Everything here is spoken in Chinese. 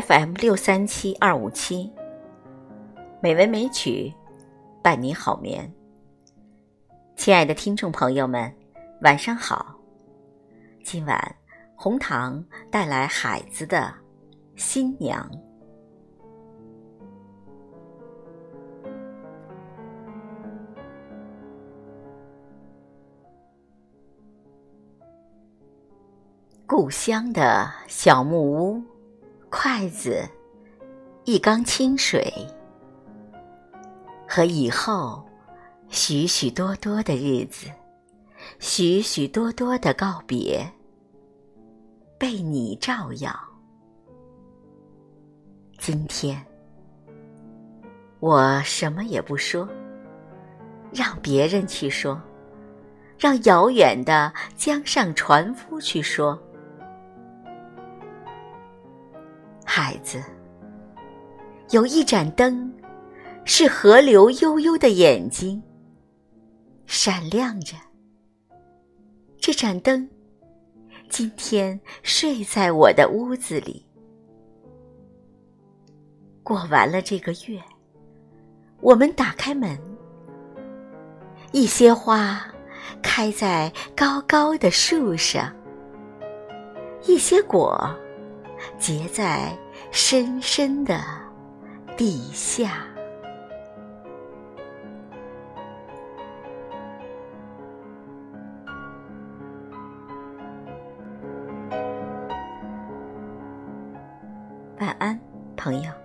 FM 六三七二五七，美文美曲伴你好眠。亲爱的听众朋友们，晚上好。今晚红糖带来海子的新娘。故乡的小木屋，筷子，一缸清水，和以后许许多多的日子，许许多多的告别，被你照耀。今天，我什么也不说，让别人去说，让遥远的江上船夫去说。孩子，有一盏灯，是河流悠悠的眼睛，闪亮着。这盏灯，今天睡在我的屋子里。过完了这个月，我们打开门，一些花开在高高的树上，一些果。结在深深的地下。晚安，朋友。